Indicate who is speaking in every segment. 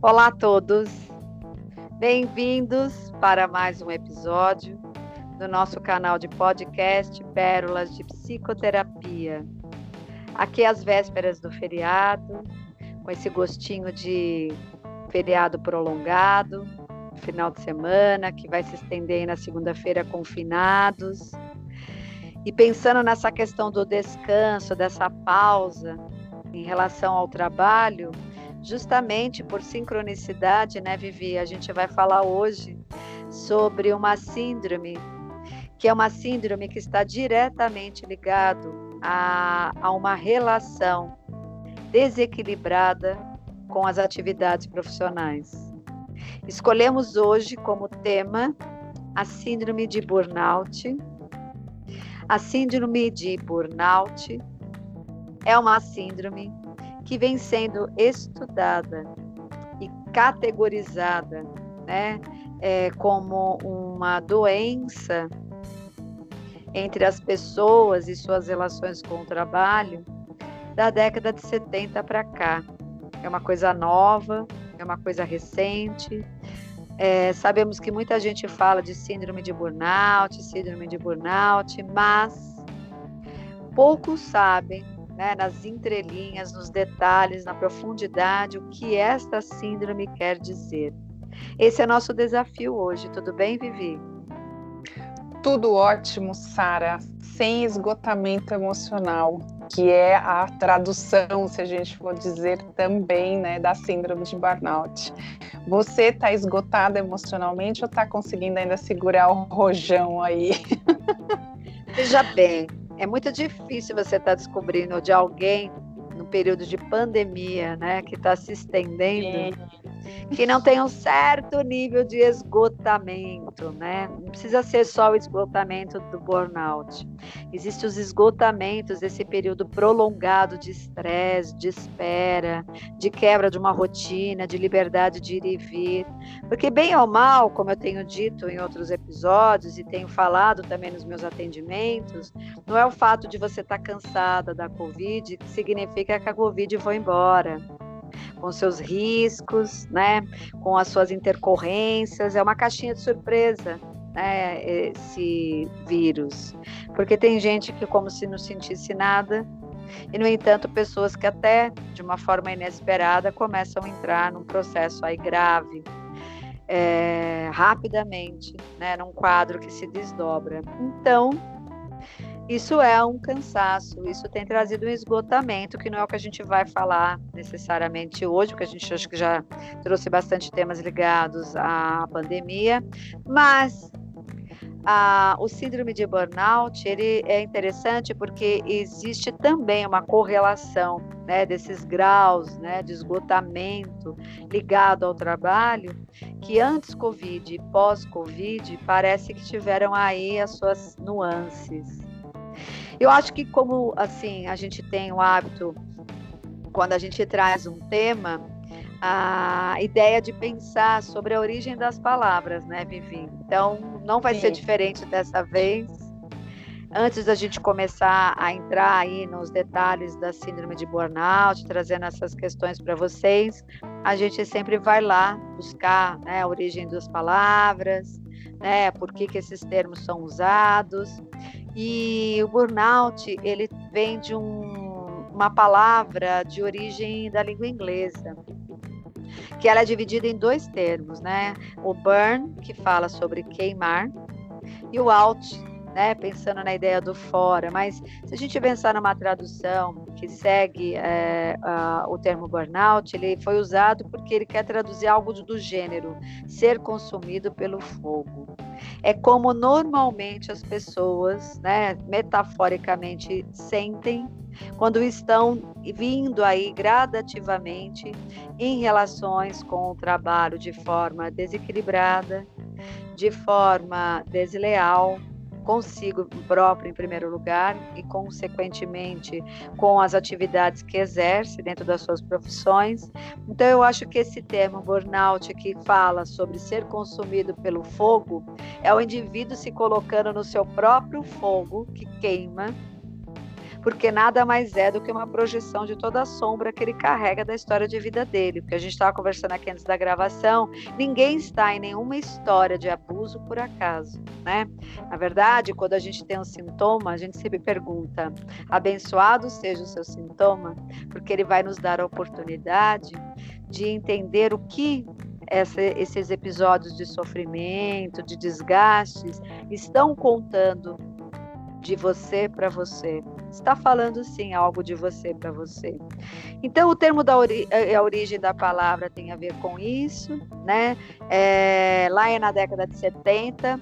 Speaker 1: Olá a todos, bem-vindos para mais um episódio do nosso canal de podcast Pérolas de Psicoterapia. Aqui às vésperas do feriado, com esse gostinho de feriado prolongado, final de semana, que vai se estender na segunda-feira confinados. E pensando nessa questão do descanso, dessa pausa em relação ao trabalho, justamente por sincronicidade, né, Vivi? A gente vai falar hoje sobre uma síndrome, que é uma síndrome que está diretamente ligado a, a uma relação desequilibrada com as atividades profissionais. Escolhemos hoje como tema a síndrome de burnout. A síndrome de burnout é uma síndrome que vem sendo estudada e categorizada né, é, como uma doença entre as pessoas e suas relações com o trabalho da década de 70 para cá. É uma coisa nova, é uma coisa recente. É, sabemos que muita gente fala de síndrome de burnout, síndrome de burnout, mas poucos sabem né, nas entrelinhas, nos detalhes, na profundidade, o que esta síndrome quer dizer. Esse é nosso desafio hoje. Tudo bem, Vivi?
Speaker 2: Tudo ótimo, Sara, sem esgotamento emocional, que é a tradução, se a gente for dizer também, né, da síndrome de burnout. Você está esgotada emocionalmente ou está conseguindo ainda segurar o rojão aí?
Speaker 1: Veja bem, é muito difícil você estar tá descobrindo de alguém no período de pandemia, né, que está se estendendo, que não tem um certo nível de esgotamento, né? Não precisa ser só o esgotamento do burnout. Existem os esgotamentos desse período prolongado de estresse, de espera, de quebra de uma rotina, de liberdade de ir e vir. Porque bem ou mal, como eu tenho dito em outros episódios e tenho falado também nos meus atendimentos, não é o fato de você estar tá cansada da Covid que significa que a Covid foi embora com seus riscos, né, com as suas intercorrências, é uma caixinha de surpresa, né, esse vírus, porque tem gente que como se não sentisse nada e no entanto pessoas que até de uma forma inesperada começam a entrar num processo aí grave, é, rapidamente, né, num quadro que se desdobra. Então isso é um cansaço, isso tem trazido um esgotamento, que não é o que a gente vai falar necessariamente hoje, porque a gente acho que já trouxe bastante temas ligados à pandemia, mas o síndrome de burnout ele é interessante porque existe também uma correlação né, desses graus né, de esgotamento ligado ao trabalho, que antes Covid e pós-Covid parece que tiveram aí as suas nuances. Eu acho que como assim a gente tem o hábito quando a gente traz um tema, a ideia de pensar sobre a origem das palavras, né, Vivi? Então, não vai Sim. ser diferente dessa vez. Antes da gente começar a entrar aí nos detalhes da síndrome de burnout, trazendo essas questões para vocês, a gente sempre vai lá buscar né, a origem das palavras, né, por que, que esses termos são usados. E o burnout, ele vem de um, uma palavra de origem da língua inglesa, que ela é dividida em dois termos, né? O burn, que fala sobre queimar, e o out, né, pensando na ideia do fora, mas se a gente pensar numa tradução que segue é, o termo burnout, ele foi usado porque ele quer traduzir algo do gênero ser consumido pelo fogo. É como normalmente as pessoas, né, metaforicamente, sentem quando estão vindo aí gradativamente em relações com o trabalho de forma desequilibrada, de forma desleal, consigo próprio em primeiro lugar e consequentemente com as atividades que exerce dentro das suas profissões. Então eu acho que esse termo burnout que fala sobre ser consumido pelo fogo é o indivíduo se colocando no seu próprio fogo que queima porque nada mais é do que uma projeção de toda a sombra que ele carrega da história de vida dele. Porque a gente estava conversando aqui antes da gravação, ninguém está em nenhuma história de abuso por acaso, né? Na verdade, quando a gente tem um sintoma, a gente sempre pergunta: abençoado seja o seu sintoma, porque ele vai nos dar a oportunidade de entender o que essa, esses episódios de sofrimento, de desgastes, estão contando de você para você. Está falando sim algo de você para você. Então o termo da ori eh, a origem da palavra tem a ver com isso, né? É, lá é na década de 70,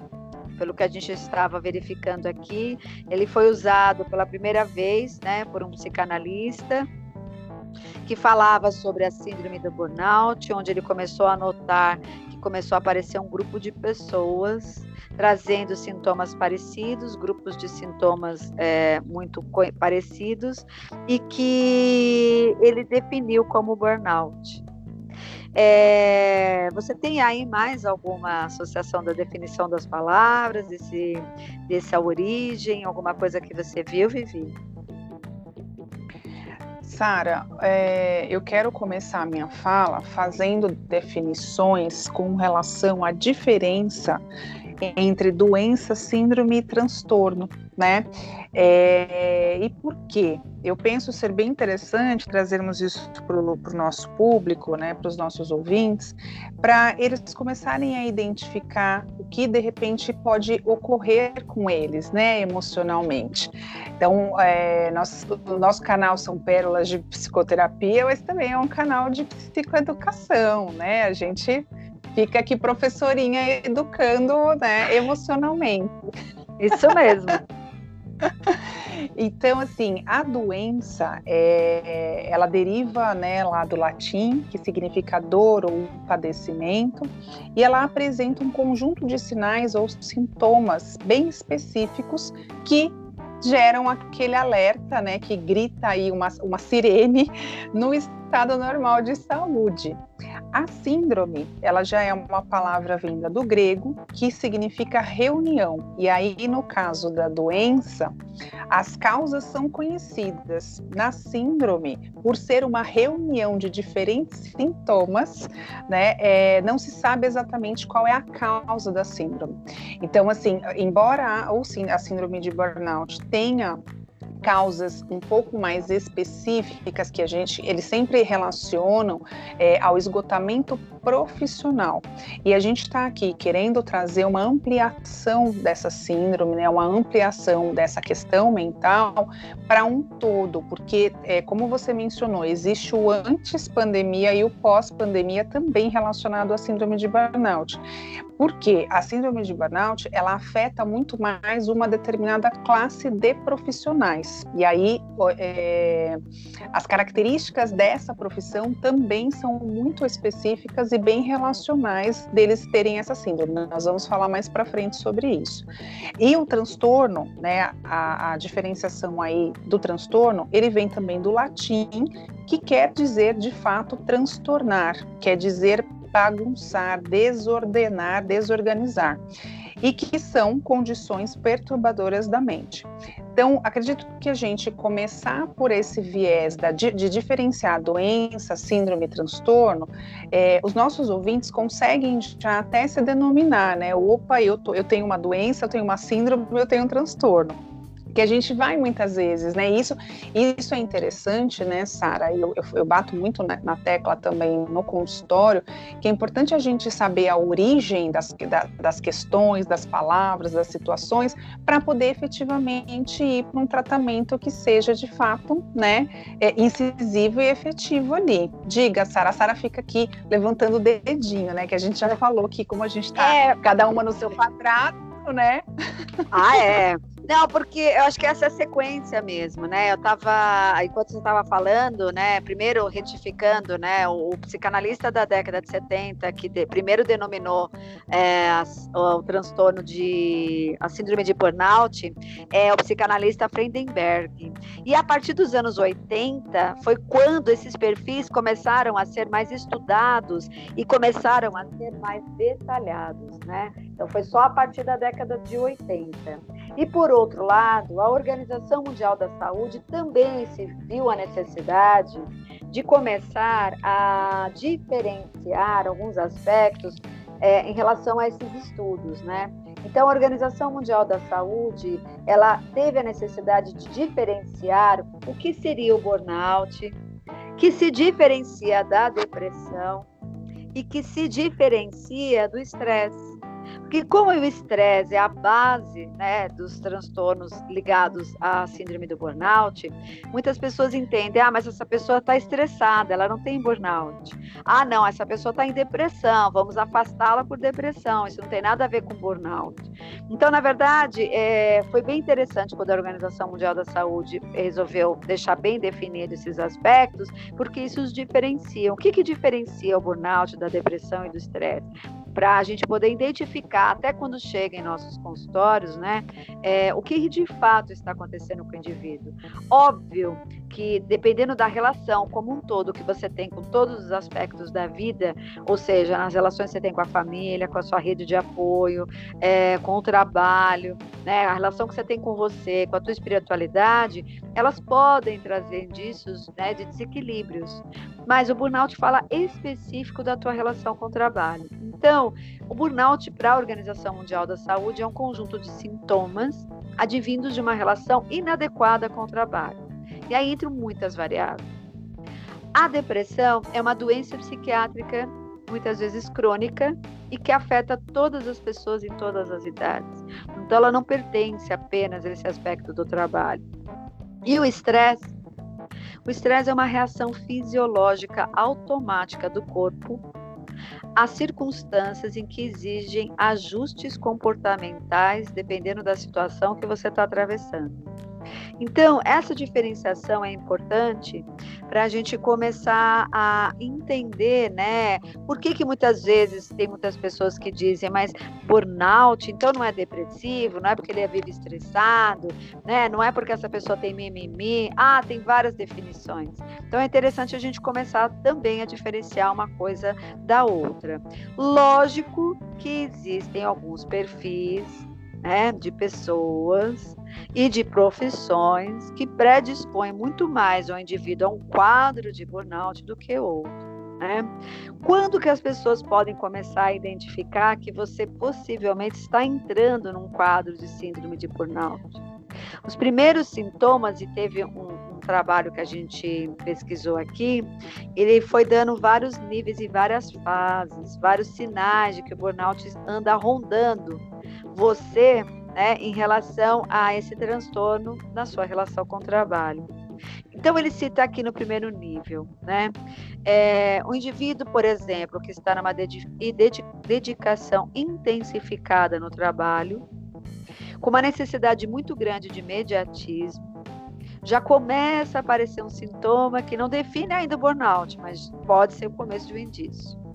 Speaker 1: pelo que a gente estava verificando aqui, ele foi usado pela primeira vez, né, por um psicanalista que falava sobre a síndrome do burnout, onde ele começou a notar começou a aparecer um grupo de pessoas trazendo sintomas parecidos, grupos de sintomas é, muito parecidos, e que ele definiu como burnout. É, você tem aí mais alguma associação da definição das palavras, desse, dessa origem, alguma coisa que você viu, Vivi?
Speaker 2: Sara, é, eu quero começar a minha fala fazendo definições com relação à diferença entre doença, síndrome e transtorno, né? É, e por quê? Eu penso ser bem interessante trazermos isso para o nosso público, né, para os nossos ouvintes, para eles começarem a identificar o que de repente pode ocorrer com eles, né, emocionalmente. Então, é, nosso canal são pérolas de psicoterapia, mas também é um canal de psicoeducação, né? A gente fica aqui professorinha educando né, emocionalmente.
Speaker 1: Isso mesmo.
Speaker 2: Então, assim, a doença, é, ela deriva né, lá do latim, que significa dor ou padecimento, e ela apresenta um conjunto de sinais ou sintomas bem específicos que geram aquele alerta, né, que grita aí uma, uma sirene no estado normal de saúde. A síndrome, ela já é uma palavra vinda do grego que significa reunião. E aí, no caso da doença, as causas são conhecidas. Na síndrome, por ser uma reunião de diferentes sintomas, né, é, não se sabe exatamente qual é a causa da síndrome. Então, assim, embora a, ou sim, a síndrome de burnout tenha causas um pouco mais específicas que a gente, eles sempre relacionam é, ao esgotamento profissional. E a gente está aqui querendo trazer uma ampliação dessa síndrome, né, uma ampliação dessa questão mental para um todo, porque, é, como você mencionou, existe o antes pandemia e o pós pandemia também relacionado à síndrome de burnout. Porque a síndrome de burnout ela afeta muito mais uma determinada classe de profissionais. E aí é, as características dessa profissão também são muito específicas e bem relacionais deles terem essa síndrome. Nós vamos falar mais para frente sobre isso. E o transtorno, né, a, a diferenciação aí do transtorno, ele vem também do latim, que quer dizer de fato transtornar, quer dizer bagunçar, desordenar, desorganizar, e que são condições perturbadoras da mente. Então, acredito que a gente começar por esse viés da, de, de diferenciar doença, síndrome, transtorno, é, os nossos ouvintes conseguem já até se denominar, né? Opa, eu, tô, eu tenho uma doença, eu tenho uma síndrome, eu tenho um transtorno que a gente vai muitas vezes, né? Isso, isso é interessante, né, Sara? Eu, eu, eu, bato muito na, na, tecla também no consultório, que é importante a gente saber a origem das, da, das questões, das palavras, das situações, para poder efetivamente ir para um tratamento que seja de fato, né, é, incisivo e efetivo ali. Diga, Sara, a Sara fica aqui levantando o dedinho, né? Que a gente já falou aqui como a gente está, é, cada uma no seu quadrado, né?
Speaker 1: Ah, é. Não, porque eu acho que essa é a sequência mesmo, né? Eu estava, enquanto você estava falando, né? Primeiro retificando, né? O, o, psicanalista da década de 70, que de, primeiro denominou é, o, o, transtorno de a síndrome de burnout, é o psicanalista Freidenberg. E a partir dos anos 80 foi quando esses perfis começaram a ser mais estudados e começaram a ser mais detalhados, né? Então foi só a partir da década de 80. E por outro lado, a Organização Mundial da Saúde também se viu a necessidade de começar a diferenciar alguns aspectos é, em relação a esses estudos, né? Então, a Organização Mundial da Saúde, ela teve a necessidade de diferenciar o que seria o burnout, que se diferencia da depressão e que se diferencia do estresse. Porque como o estresse é a base né, dos transtornos ligados à síndrome do burnout, muitas pessoas entendem, ah, mas essa pessoa está estressada, ela não tem burnout. Ah, não, essa pessoa está em depressão, vamos afastá-la por depressão, isso não tem nada a ver com burnout. Então, na verdade, é, foi bem interessante quando a Organização Mundial da Saúde resolveu deixar bem definido esses aspectos, porque isso os diferencia. O que, que diferencia o burnout da depressão e do estresse? para a gente poder identificar, até quando chega em nossos consultórios, né, é, o que de fato está acontecendo com o indivíduo. Óbvio que, dependendo da relação como um todo que você tem com todos os aspectos da vida, ou seja, nas relações que você tem com a família, com a sua rede de apoio, é, com o trabalho, né, a relação que você tem com você, com a tua espiritualidade, elas podem trazer indícios né, de desequilíbrios. Mas o burnout fala específico da tua relação com o trabalho. Então, o burnout para a Organização Mundial da Saúde é um conjunto de sintomas advindos de uma relação inadequada com o trabalho. E aí entram muitas variáveis. A depressão é uma doença psiquiátrica, muitas vezes crônica, e que afeta todas as pessoas em todas as idades. Então, ela não pertence apenas a esse aspecto do trabalho. E o estresse? O estresse é uma reação fisiológica automática do corpo Há circunstâncias em que exigem ajustes comportamentais dependendo da situação que você está atravessando. Então, essa diferenciação é importante para a gente começar a entender, né? Por que, que muitas vezes tem muitas pessoas que dizem, mas burnout, então não é depressivo, não é porque ele vive estressado, né? Não é porque essa pessoa tem mimimi. Ah, tem várias definições. Então é interessante a gente começar também a diferenciar uma coisa da outra. Lógico que existem alguns perfis né, de pessoas e de profissões que predispõem muito mais ao indivíduo a um quadro de burnout do que outro. Né? Quando que as pessoas podem começar a identificar que você possivelmente está entrando num quadro de síndrome de burnout? Os primeiros sintomas, e teve um, um, trabalho que a gente pesquisou aqui, ele foi dando vários níveis e várias fases, vários sinais de que o burnout anda rondando você né, em relação a esse transtorno na sua relação com o trabalho. Então, ele cita aqui no primeiro nível, né? É, o indivíduo, por exemplo, que está numa dedicação intensificada no trabalho, com uma necessidade muito grande de imediatismo, já começa a aparecer um sintoma que não define ainda o burnout, mas pode ser o começo de um indício.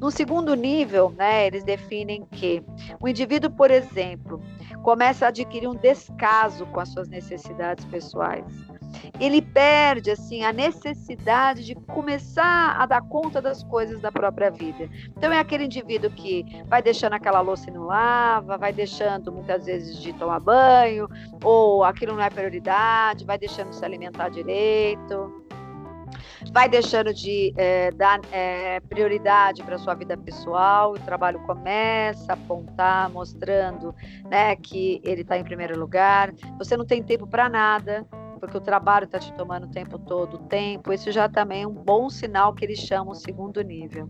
Speaker 1: No segundo nível, né, eles definem que o indivíduo, por exemplo, começa a adquirir um descaso com as suas necessidades pessoais. Ele perde assim a necessidade de começar a dar conta das coisas da própria vida. Então é aquele indivíduo que vai deixando aquela louça e não lava, vai deixando muitas vezes de tomar banho, ou aquilo não é prioridade, vai deixando de se alimentar direito vai deixando de é, dar é, prioridade para sua vida pessoal, o trabalho começa a apontar, mostrando né, que ele está em primeiro lugar, você não tem tempo para nada, porque o trabalho está te tomando o tempo todo, o tempo, isso já também é um bom sinal que eles chamam o segundo nível.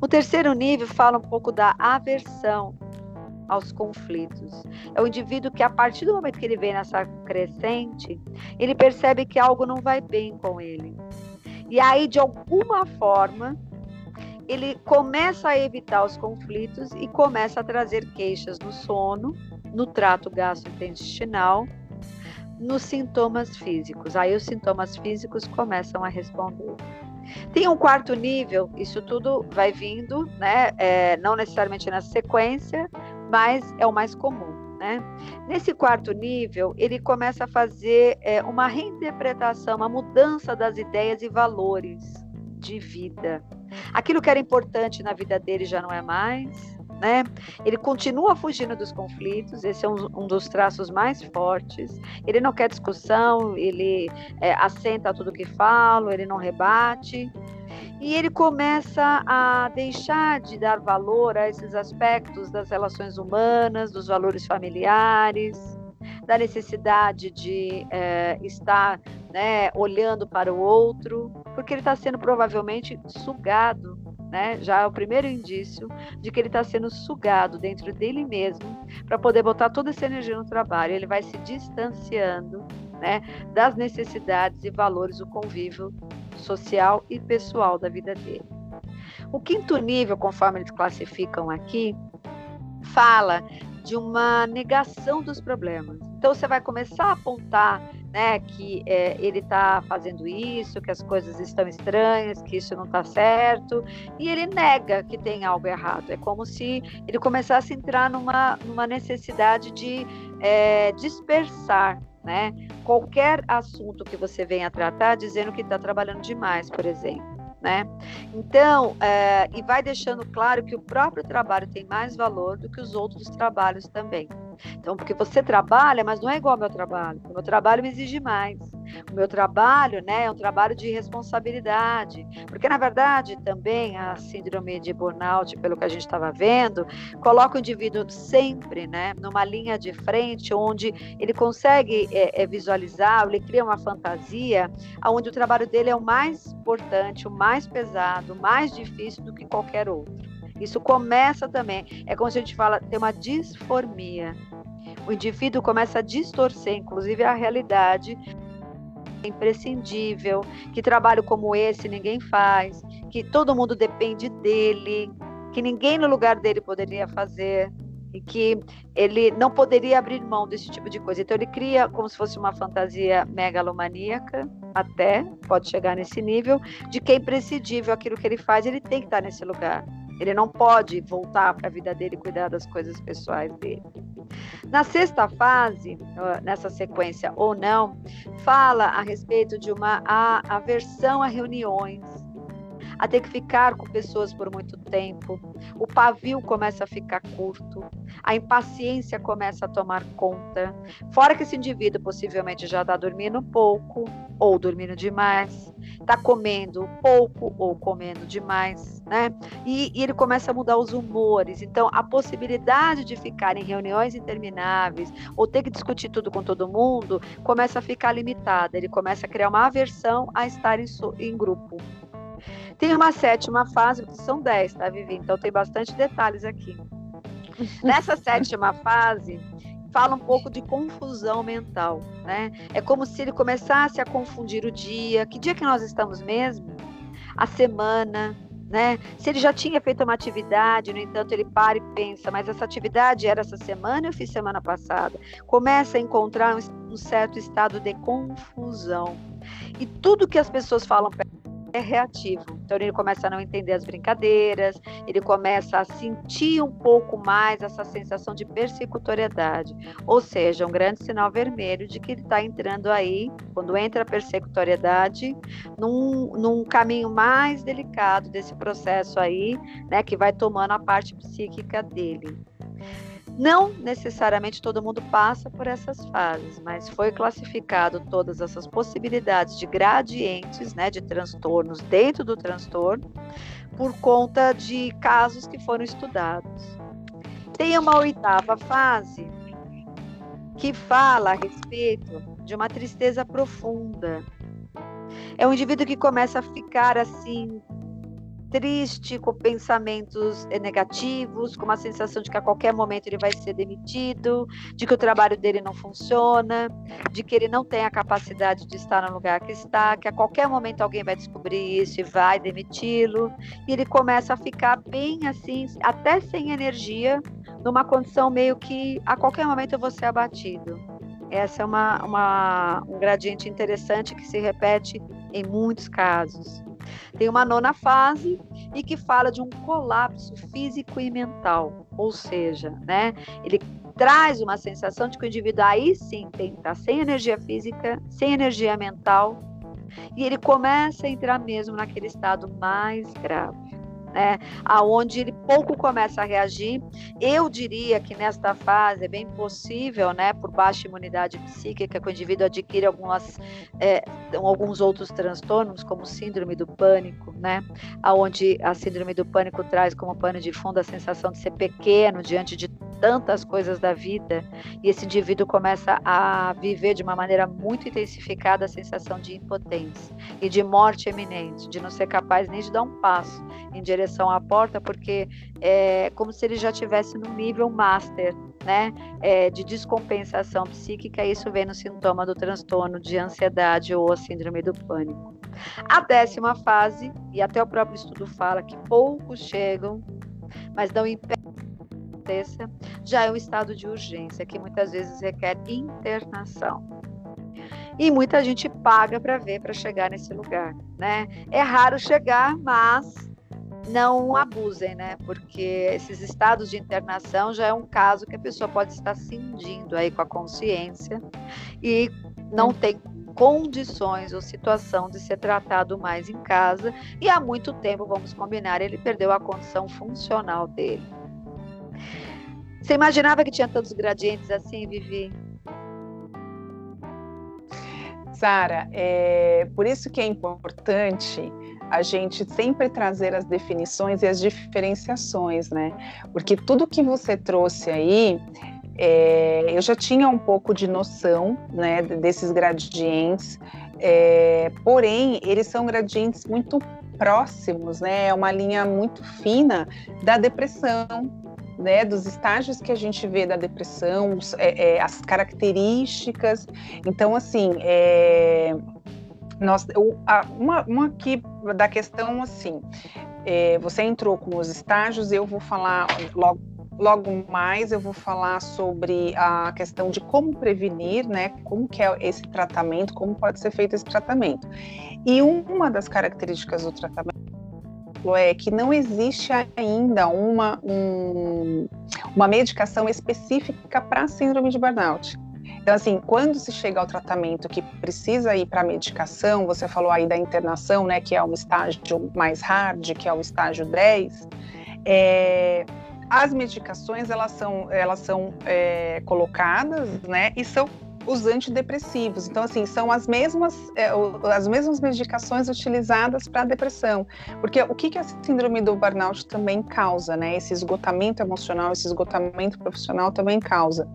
Speaker 1: O terceiro nível fala um pouco da aversão aos conflitos. É o indivíduo que, a partir do momento que ele vem nessa crescente, ele percebe que algo não vai bem com ele. E aí, de alguma forma, ele começa a evitar os conflitos e começa a trazer queixas no sono, no trato gastrointestinal, nos sintomas físicos. Aí os sintomas físicos começam a responder. Tem um quarto nível, isso tudo vai vindo, né? É, não necessariamente na sequência, mas é o mais comum. Né? Nesse quarto nível, ele começa a fazer é, uma reinterpretação, uma mudança das ideias e valores de vida. Aquilo que era importante na vida dele já não é mais, né? Ele continua fugindo dos conflitos, esse é um, um dos traços mais fortes. Ele não quer discussão, ele é, assenta tudo que falo, ele não rebate. E ele começa a deixar de dar valor a esses aspectos das relações humanas, dos valores familiares, da necessidade de é, estar né, olhando para o outro, porque ele está sendo provavelmente sugado né? Já é o primeiro indício de que ele está sendo sugado dentro dele mesmo para poder botar toda essa energia no trabalho. Ele vai se distanciando, né, das necessidades e valores do convívio social e pessoal da vida dele. O quinto nível, conforme eles classificam aqui, fala de uma negação dos problemas. Então você vai começar a apontar né, que é, ele está fazendo isso, que as coisas estão estranhas, que isso não está certo, e ele nega que tem algo errado. É como se ele começasse a entrar numa, numa necessidade de é, dispersar né, qualquer assunto que você venha tratar, dizendo que está trabalhando demais, por exemplo. Né? Então, é, e vai deixando claro que o próprio trabalho tem mais valor do que os outros trabalhos também. Então, porque você trabalha, mas não é igual ao meu trabalho. O meu trabalho me exige mais. O meu trabalho, né, é um trabalho de responsabilidade. Porque, na verdade, também a síndrome de burnout, pelo que a gente estava vendo, coloca o indivíduo sempre, né, numa linha de frente, onde ele consegue é, é, visualizar, ele cria uma fantasia, onde o trabalho dele é o mais importante, o mais pesado, o mais difícil do que qualquer outro. Isso começa também, é como se a gente fala, tem uma disformia. O indivíduo começa a distorcer, inclusive, a realidade é imprescindível, que trabalho como esse ninguém faz, que todo mundo depende dele, que ninguém no lugar dele poderia fazer e que ele não poderia abrir mão desse tipo de coisa. Então ele cria como se fosse uma fantasia megalomaníaca, até pode chegar nesse nível, de que é imprescindível aquilo que ele faz, ele tem que estar nesse lugar. Ele não pode voltar para a vida dele e cuidar das coisas pessoais dele. Na sexta fase, nessa sequência ou não, fala a respeito de uma aversão a reuniões, a ter que ficar com pessoas por muito tempo, o pavio começa a ficar curto, a impaciência começa a tomar conta. Fora que esse indivíduo possivelmente já está dormindo pouco ou dormindo demais, está comendo pouco ou comendo demais, né? E, e ele começa a mudar os humores. Então, a possibilidade de ficar em reuniões intermináveis ou ter que discutir tudo com todo mundo começa a ficar limitada. Ele começa a criar uma aversão a estar em, em grupo. Tem uma sétima fase, que são dez, tá, Vivi? Então tem bastante detalhes aqui. Nessa sétima fase, fala um pouco de confusão mental, né? É como se ele começasse a confundir o dia, que dia que nós estamos mesmo? A semana, né? Se ele já tinha feito uma atividade, no entanto, ele para e pensa, mas essa atividade era essa semana eu fiz semana passada. Começa a encontrar um, um certo estado de confusão. E tudo que as pessoas falam é reativo. Então ele começa a não entender as brincadeiras, ele começa a sentir um pouco mais essa sensação de persecutoriedade, ou seja, um grande sinal vermelho de que ele está entrando aí, quando entra a persecutoriedade, num, num caminho mais delicado desse processo aí, né, que vai tomando a parte psíquica dele. Não necessariamente todo mundo passa por essas fases, mas foi classificado todas essas possibilidades de gradientes, né, de transtornos dentro do transtorno, por conta de casos que foram estudados. Tem uma oitava fase que fala a respeito de uma tristeza profunda. É um indivíduo que começa a ficar assim triste, com pensamentos eh, negativos, com uma sensação de que a qualquer momento ele vai ser demitido, de que o trabalho dele não funciona, de que ele não tem a capacidade de estar no lugar que está, que a qualquer momento alguém vai descobrir isso e vai demiti-lo. E ele começa a ficar bem assim, até sem energia, numa condição meio que a qualquer momento eu vou ser abatido. Essa é uma, uma, um gradiente interessante que se repete em muitos casos. Tem uma nona fase e que fala de um colapso físico e mental, ou seja, né, ele traz uma sensação de que o indivíduo aí sim tem sem energia física, sem energia mental, e ele começa a entrar mesmo naquele estado mais grave. Né? Aonde ele pouco começa a reagir. Eu diria que nesta fase é bem possível, né, por baixa imunidade psíquica, que o indivíduo adquire algumas, é, alguns outros transtornos, como síndrome do pânico, né? Aonde a síndrome do pânico traz como pano de fundo a sensação de ser pequeno diante de tantas coisas da vida, e esse indivíduo começa a viver de uma maneira muito intensificada a sensação de impotência e de morte eminente, de não ser capaz nem de dar um passo em direção à porta, porque é como se ele já tivesse no nível master, né, é, de descompensação psíquica, isso vem no sintoma do transtorno de ansiedade ou a síndrome do pânico. A décima fase, e até o próprio estudo fala que poucos chegam, mas não impedem já é um estado de urgência, que muitas vezes requer internação. E muita gente paga para ver, para chegar nesse lugar, né? É raro chegar, mas não abusem, né? Porque esses estados de internação já é um caso que a pessoa pode estar cindindo aí com a consciência e não hum. tem condições ou situação de ser tratado mais em casa e há muito tempo, vamos combinar, ele perdeu a condição funcional dele. Você imaginava que tinha tantos gradientes assim, Vivi?
Speaker 2: Sara, é por isso que é importante a gente sempre trazer as definições e as diferenciações, né? Porque tudo que você trouxe aí, é, eu já tinha um pouco de noção, né, desses gradientes, é, porém eles são gradientes muito próximos, né? É uma linha muito fina da depressão, né, dos estágios que a gente vê da depressão, é, é, as características. Então, assim, é, nós, uma, uma aqui da questão assim, é, você entrou com os estágios, eu vou falar logo, logo mais, eu vou falar sobre a questão de como prevenir, né, como que é esse tratamento, como pode ser feito esse tratamento. E uma das características do tratamento é que não existe ainda uma, um, uma medicação específica para a síndrome de burnout. Então, assim, quando se chega ao tratamento que precisa ir para medicação, você falou aí da internação, né, que é um estágio mais hard, que é o estágio 10, é, as medicações, elas são, elas são é, colocadas, né, e são os antidepressivos. Então, assim, são as mesmas, é, as mesmas medicações utilizadas para depressão. Porque o que, que a síndrome do burnout também causa, né? Esse esgotamento emocional, esse esgotamento profissional também causa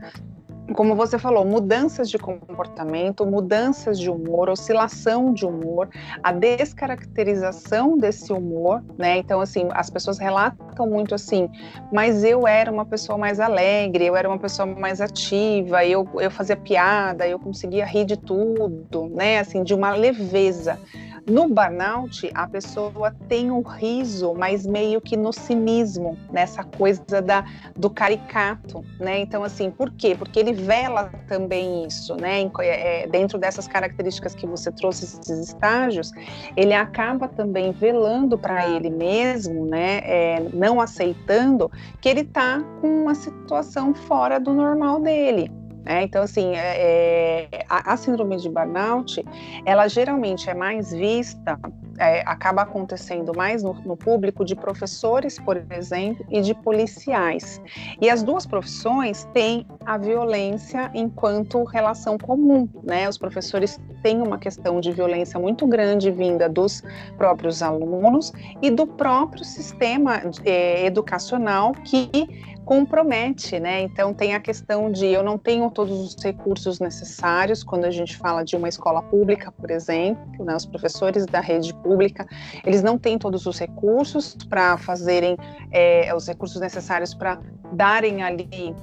Speaker 2: como você falou, mudanças de comportamento, mudanças de humor, oscilação de humor, a descaracterização desse humor, né? Então, assim, as pessoas relatam muito assim, mas eu era uma pessoa mais alegre, eu era uma pessoa mais ativa, eu, eu fazia piada, eu conseguia rir de tudo, né? Assim, de uma leveza. No burnout, a pessoa tem o um riso, mas meio que no cinismo, nessa coisa da, do caricato, né? Então, assim, por quê? Porque ele vela também isso, né? É, dentro dessas características que você trouxe, esses estágios, ele acaba também velando para ele mesmo, né? É, não aceitando que ele está com uma situação fora do normal dele. É, então, assim, é, é, a, a, síndrome de burnout, ela geralmente é mais vista, é, acaba acontecendo mais no, no, público de professores, por exemplo, e de policiais. E as duas profissões têm a violência enquanto relação comum, né? Os professores têm uma questão de violência muito grande vinda dos próprios alunos e do próprio sistema é, educacional que compromete, né? Então tem a questão de eu não tenho todos os recursos necessários quando a gente fala de uma escola pública, por exemplo, né? Os professores da rede pública eles não têm todos os recursos para fazerem é, os recursos necessários para darem ali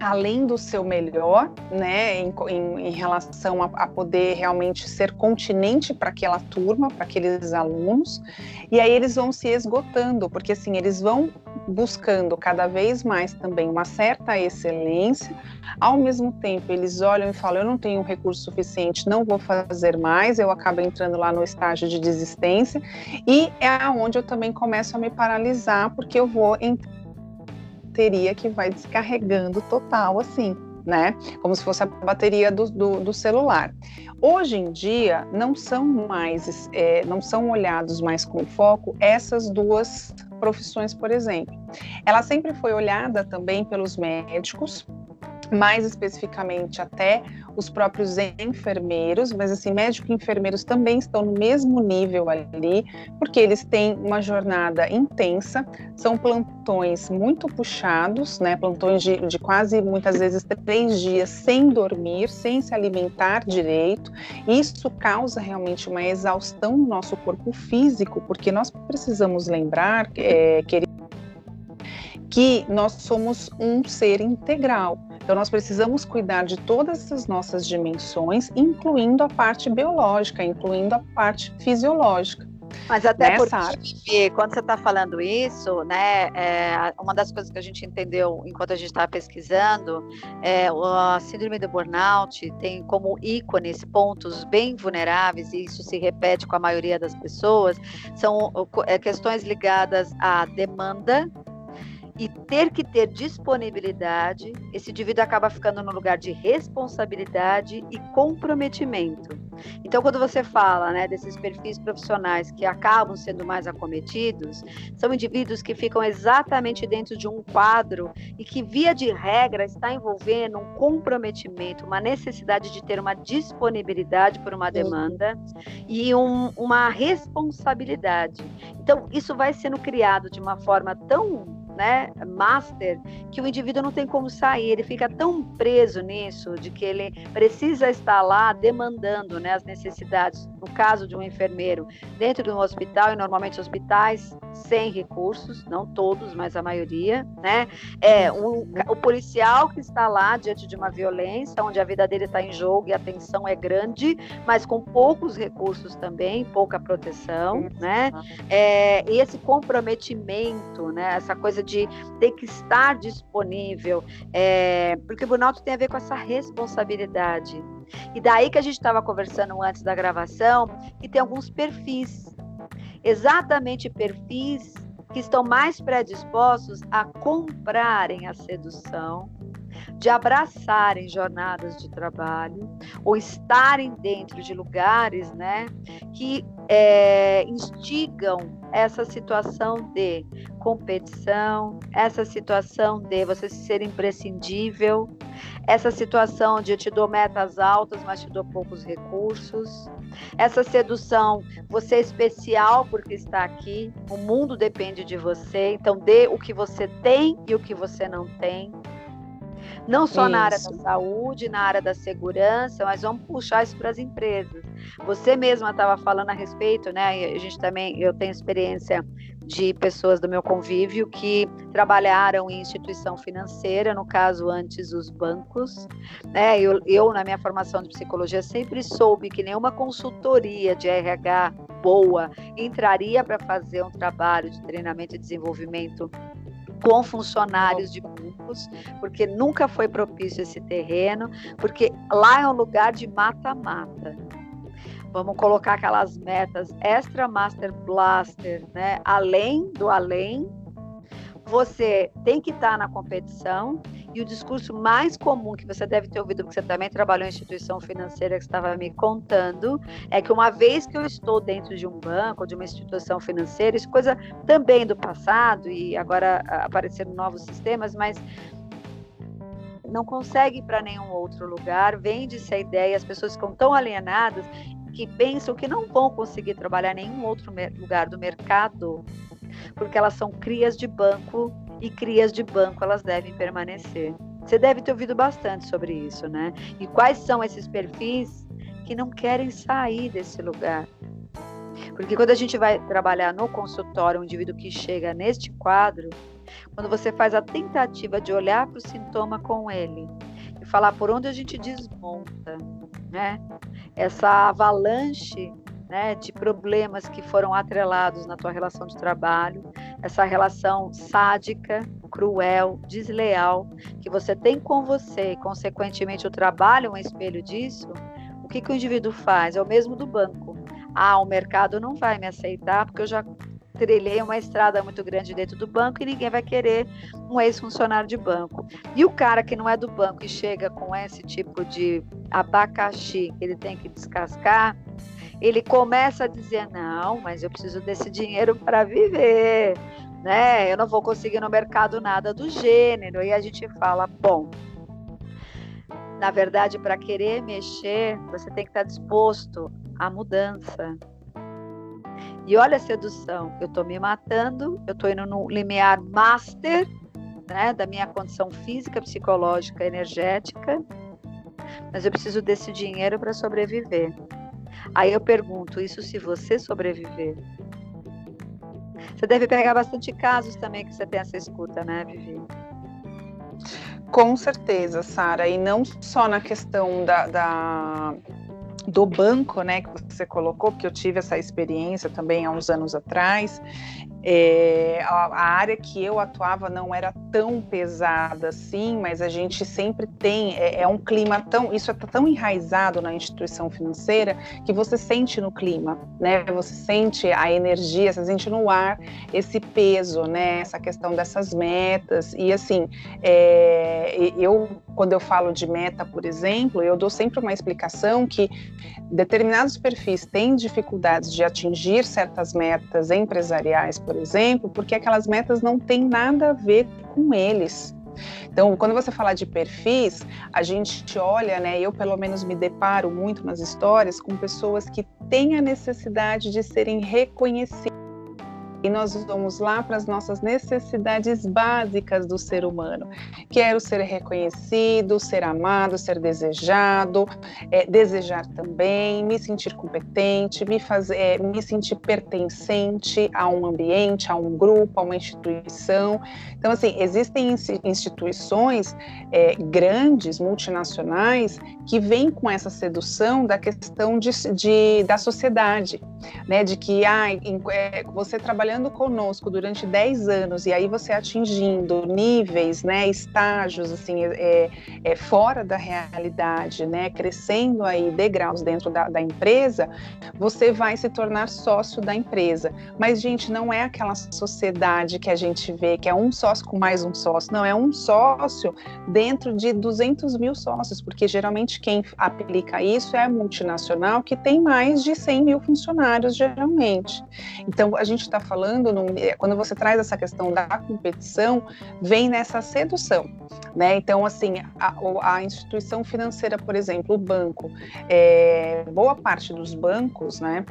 Speaker 2: além do seu melhor, né, em, em, em relação a, a, poder realmente ser continente para aquela turma, para aqueles alunos, e aí eles vão se esgotando, porque assim, eles vão buscando cada vez mais também uma certa excelência, ao mesmo tempo eles olham e falam, eu não tenho recurso suficiente, não vou fazer mais, eu acabo entrando lá no estágio de desistência, e é aonde eu também começo a me paralisar, porque eu vou entrar bateria que vai descarregando total, assim, né? Como se fosse a bateria do, do, do celular. Hoje em dia, não são mais, é, não são olhados mais com foco essas duas profissões, por exemplo. Ela sempre foi olhada também pelos médicos, mais especificamente até os próprios enfermeiros, mas assim, médicos e enfermeiros também estão no mesmo nível ali, porque eles têm uma jornada intensa, são plantões muito puxados, né, plantões de, de quase, muitas vezes, três dias sem dormir, sem se alimentar direito, isso causa realmente uma exaustão no nosso corpo físico, porque nós precisamos lembrar, é, que nós somos um ser integral. Então, nós precisamos cuidar de todas as nossas dimensões, incluindo a parte biológica, incluindo a parte fisiológica.
Speaker 1: Mas até porque, quando você está falando isso, né, é, uma das coisas que a gente entendeu enquanto a gente estava pesquisando, é, a síndrome do burnout tem como ícones pontos bem vulneráveis, e isso se repete com a maioria das pessoas, são é, questões ligadas à demanda, e ter que ter disponibilidade, esse indivíduo acaba ficando no lugar de responsabilidade e comprometimento. Então, quando você fala né, desses perfis profissionais que acabam sendo mais acometidos, são indivíduos que ficam exatamente dentro de um quadro e que, via de regra, está envolvendo um comprometimento, uma necessidade de ter uma disponibilidade por uma demanda e um, uma responsabilidade. Então, isso vai sendo criado de uma forma tão né, master, que o indivíduo não tem como sair, ele fica tão preso nisso, de que ele precisa estar lá demandando né, as necessidades, no caso de um enfermeiro, dentro de um hospital, e normalmente hospitais sem recursos, não todos, mas a maioria, né? É um, o policial que está lá diante de uma violência, onde a vida dele está em jogo e a tensão é grande, mas com poucos recursos também, pouca proteção, né? É, e esse comprometimento, né? Essa coisa de ter que estar disponível, é, porque o burnout tem a ver com essa responsabilidade. E daí que a gente estava conversando antes da gravação, que tem alguns perfis exatamente perfis que estão mais predispostos a comprarem a sedução, de abraçarem jornadas de trabalho ou estarem dentro de lugares, né, que é, instigam essa situação de competição, essa situação de você ser imprescindível, essa situação de eu te dou metas altas, mas te dou poucos recursos, essa sedução, você é especial porque está aqui, o mundo depende de você, então dê o que você tem e o que você não tem. Não só isso. na área da saúde, na área da segurança, mas vamos puxar isso para as empresas. Você mesma estava falando a respeito, né? A gente também, eu tenho experiência de pessoas do meu convívio que trabalharam em instituição financeira, no caso antes os bancos. Né? Eu, eu, na minha formação de psicologia, sempre soube que nenhuma consultoria de RH boa entraria para fazer um trabalho de treinamento e desenvolvimento com funcionários de bancos, porque nunca foi propício esse terreno, porque lá é um lugar de mata-mata. Vamos colocar aquelas metas extra master blaster, né? Além do além, você tem que estar na competição e o discurso mais comum que você deve ter ouvido, porque você também trabalhou em instituição financeira que estava me contando, é que uma vez que eu estou dentro de um banco, de uma instituição financeira, isso é coisa também do passado e agora apareceram novos sistemas, mas não consegue ir para nenhum outro lugar, vende-se a ideia, as pessoas ficam tão alienadas que pensam que não vão conseguir trabalhar em nenhum outro lugar do mercado, porque elas são crias de banco e crias de banco elas devem permanecer. Você deve ter ouvido bastante sobre isso, né? E quais são esses perfis que não querem sair desse lugar? Porque quando a gente vai trabalhar no consultório, um indivíduo que chega neste quadro, quando você faz a tentativa de olhar para o sintoma com ele e falar por onde a gente desmonta, né? essa avalanche né, de problemas que foram atrelados na tua relação de trabalho, essa relação sádica, cruel, desleal que você tem com você, e consequentemente o trabalho é um espelho disso. O que, que o indivíduo faz? É o mesmo do banco. Ah, o mercado não vai me aceitar porque eu já trilhei uma estrada muito grande dentro do banco e ninguém vai querer um ex-funcionário de banco. E o cara que não é do banco e chega com esse tipo de abacaxi que ele tem que descascar, ele começa a dizer: não, mas eu preciso desse dinheiro para viver. né? Eu não vou conseguir no mercado nada do gênero. E a gente fala, bom, na verdade, para querer mexer, você tem que estar disposto à mudança. E olha a sedução. Eu estou me matando, eu estou indo no limiar master né, da minha condição física, psicológica, energética, mas eu preciso desse dinheiro para sobreviver. Aí eu pergunto, isso se você sobreviver? Você deve pegar bastante casos também que você tem essa escuta, né, Vivi?
Speaker 2: Com certeza, Sara, e não só na questão da, da, do banco, né, que você colocou, porque eu tive essa experiência também há uns anos atrás, é, a, a, área que eu atuava não era tão pesada assim, mas a gente sempre tem, é, é um clima tão, isso é tão enraizado na instituição financeira que você sente no clima, né? Você sente a energia, você sente no ar esse peso, né? Essa questão dessas metas e assim, é, eu quando eu falo de meta, por exemplo, eu dou sempre uma explicação que determinados perfis têm dificuldades de atingir certas metas empresariais, por exemplo, porque aquelas metas não têm nada a ver com eles. Então, quando você fala de perfis, a gente olha, né? Eu pelo menos me deparo muito nas histórias com pessoas que têm a necessidade de serem reconhecidas e nós vamos lá para as nossas necessidades básicas do ser humano. Quero ser reconhecido, ser amado, ser desejado, é, desejar também, me sentir competente, me fazer, é, me sentir pertencente a um ambiente, a um grupo, a uma instituição. Então, assim, existem instituições é, grandes, multinacionais, que vêm com essa sedução da questão de, de da sociedade, né? De que ah, você trabalha trabalhando conosco durante 10 anos e aí você atingindo níveis, né, estágios assim, é, é, fora da realidade, né, crescendo aí degraus dentro da, da empresa, você vai se tornar sócio da empresa. Mas, gente, não é aquela sociedade que a gente vê, que é um sócio com mais um sócio, não, é um sócio dentro de 200 mil sócios, porque geralmente quem aplica isso é a multinacional que tem mais de 100 mil funcionários, geralmente. Então, a gente está falando falando, no, é, quando você traz essa questão da competição, vem nessa sedução, né? Então, assim, a, a instituição financeira, por exemplo, o banco, é, boa parte dos bancos, né?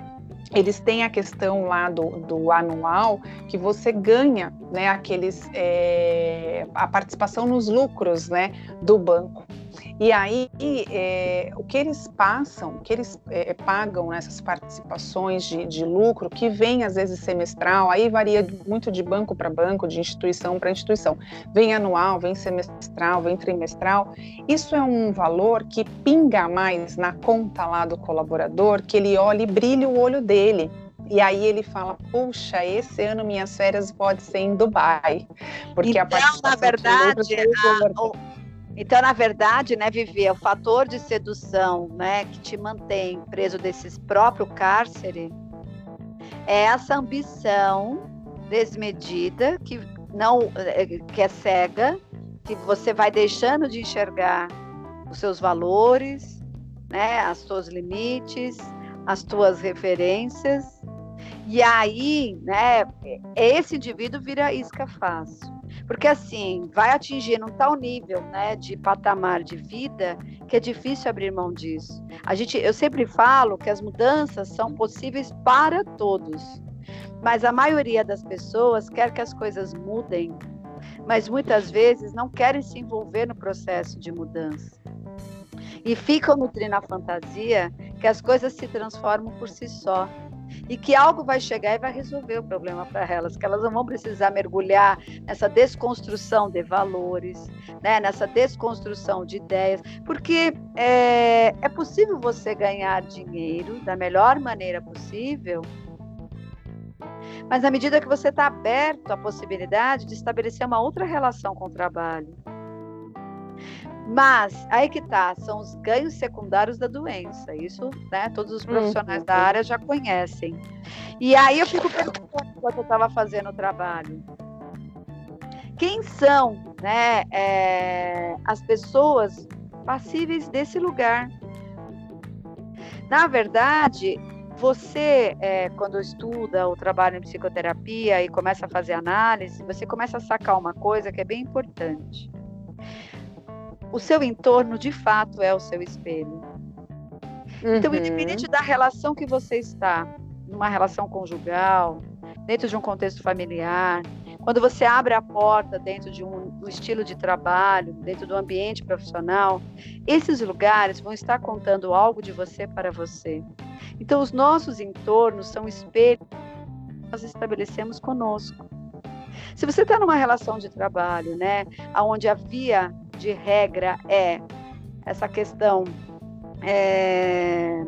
Speaker 2: eles têm a questão lá do, do, anual que você ganha né, aqueles, é, a participação nos lucros né, do banco. E aí, é, o que eles passam, o que eles é, pagam nessas participações de, de, lucro, que vem às vezes semestral, aí varia muito de banco para banco, de instituição para instituição. Vem anual, vem semestral, vem trimestral. Isso é um valor que pinga mais na conta lá do colaborador, que ele olha e brilha o olho dele. E aí ele fala: puxa, esse ano minhas férias pode ser em Dubai.
Speaker 1: Porque então, a participação na verdade, a, então, na verdade, né, Vivi, é o fator de sedução, né, que te mantém preso desse próprio cárcere, é essa ambição desmedida que não eh, que é cega, que você vai deixando de enxergar os seus valores, né, os seus limites, as tuas referências. E aí, né, esse indivíduo vira isca fácil. Porque assim, vai atingir um tal nível, né, de patamar de vida que é difícil abrir mão disso. A gente, eu sempre falo que as mudanças são possíveis para todos. Mas a maioria das pessoas quer que as coisas mudem, mas muitas vezes não querem se envolver no processo de mudança. E ficam nutrindo a fantasia que as coisas se transformam por si só e que algo vai chegar e vai resolver o problema para elas, que elas não vão precisar mergulhar nessa desconstrução de valores, né, nessa desconstrução de ideias, porque é, é possível você ganhar dinheiro da melhor maneira possível, mas à medida que você está aberto à possibilidade de estabelecer uma outra relação com o trabalho, mas aí que tá, são os ganhos secundários da doença. Isso, né? Todos os profissionais uhum. da área já conhecem. E aí eu fico perguntando enquanto eu estava fazendo o trabalho. Quem são, né, é, as pessoas passíveis desse lugar? Na verdade, você, é, quando estuda o trabalho em psicoterapia e começa a fazer análise, você começa a sacar uma coisa que é bem importante. O seu entorno, de fato, é o seu espelho. Uhum. Então, independente da relação que você está, numa relação conjugal, dentro de um contexto familiar, quando você abre a porta dentro de um, um, estilo de trabalho, dentro do ambiente profissional, esses lugares vão estar contando algo de você para você. Então, os nossos entornos são espelhos que nós estabelecemos conosco. Se você está numa relação de trabalho, né, onde a via de regra é essa questão é,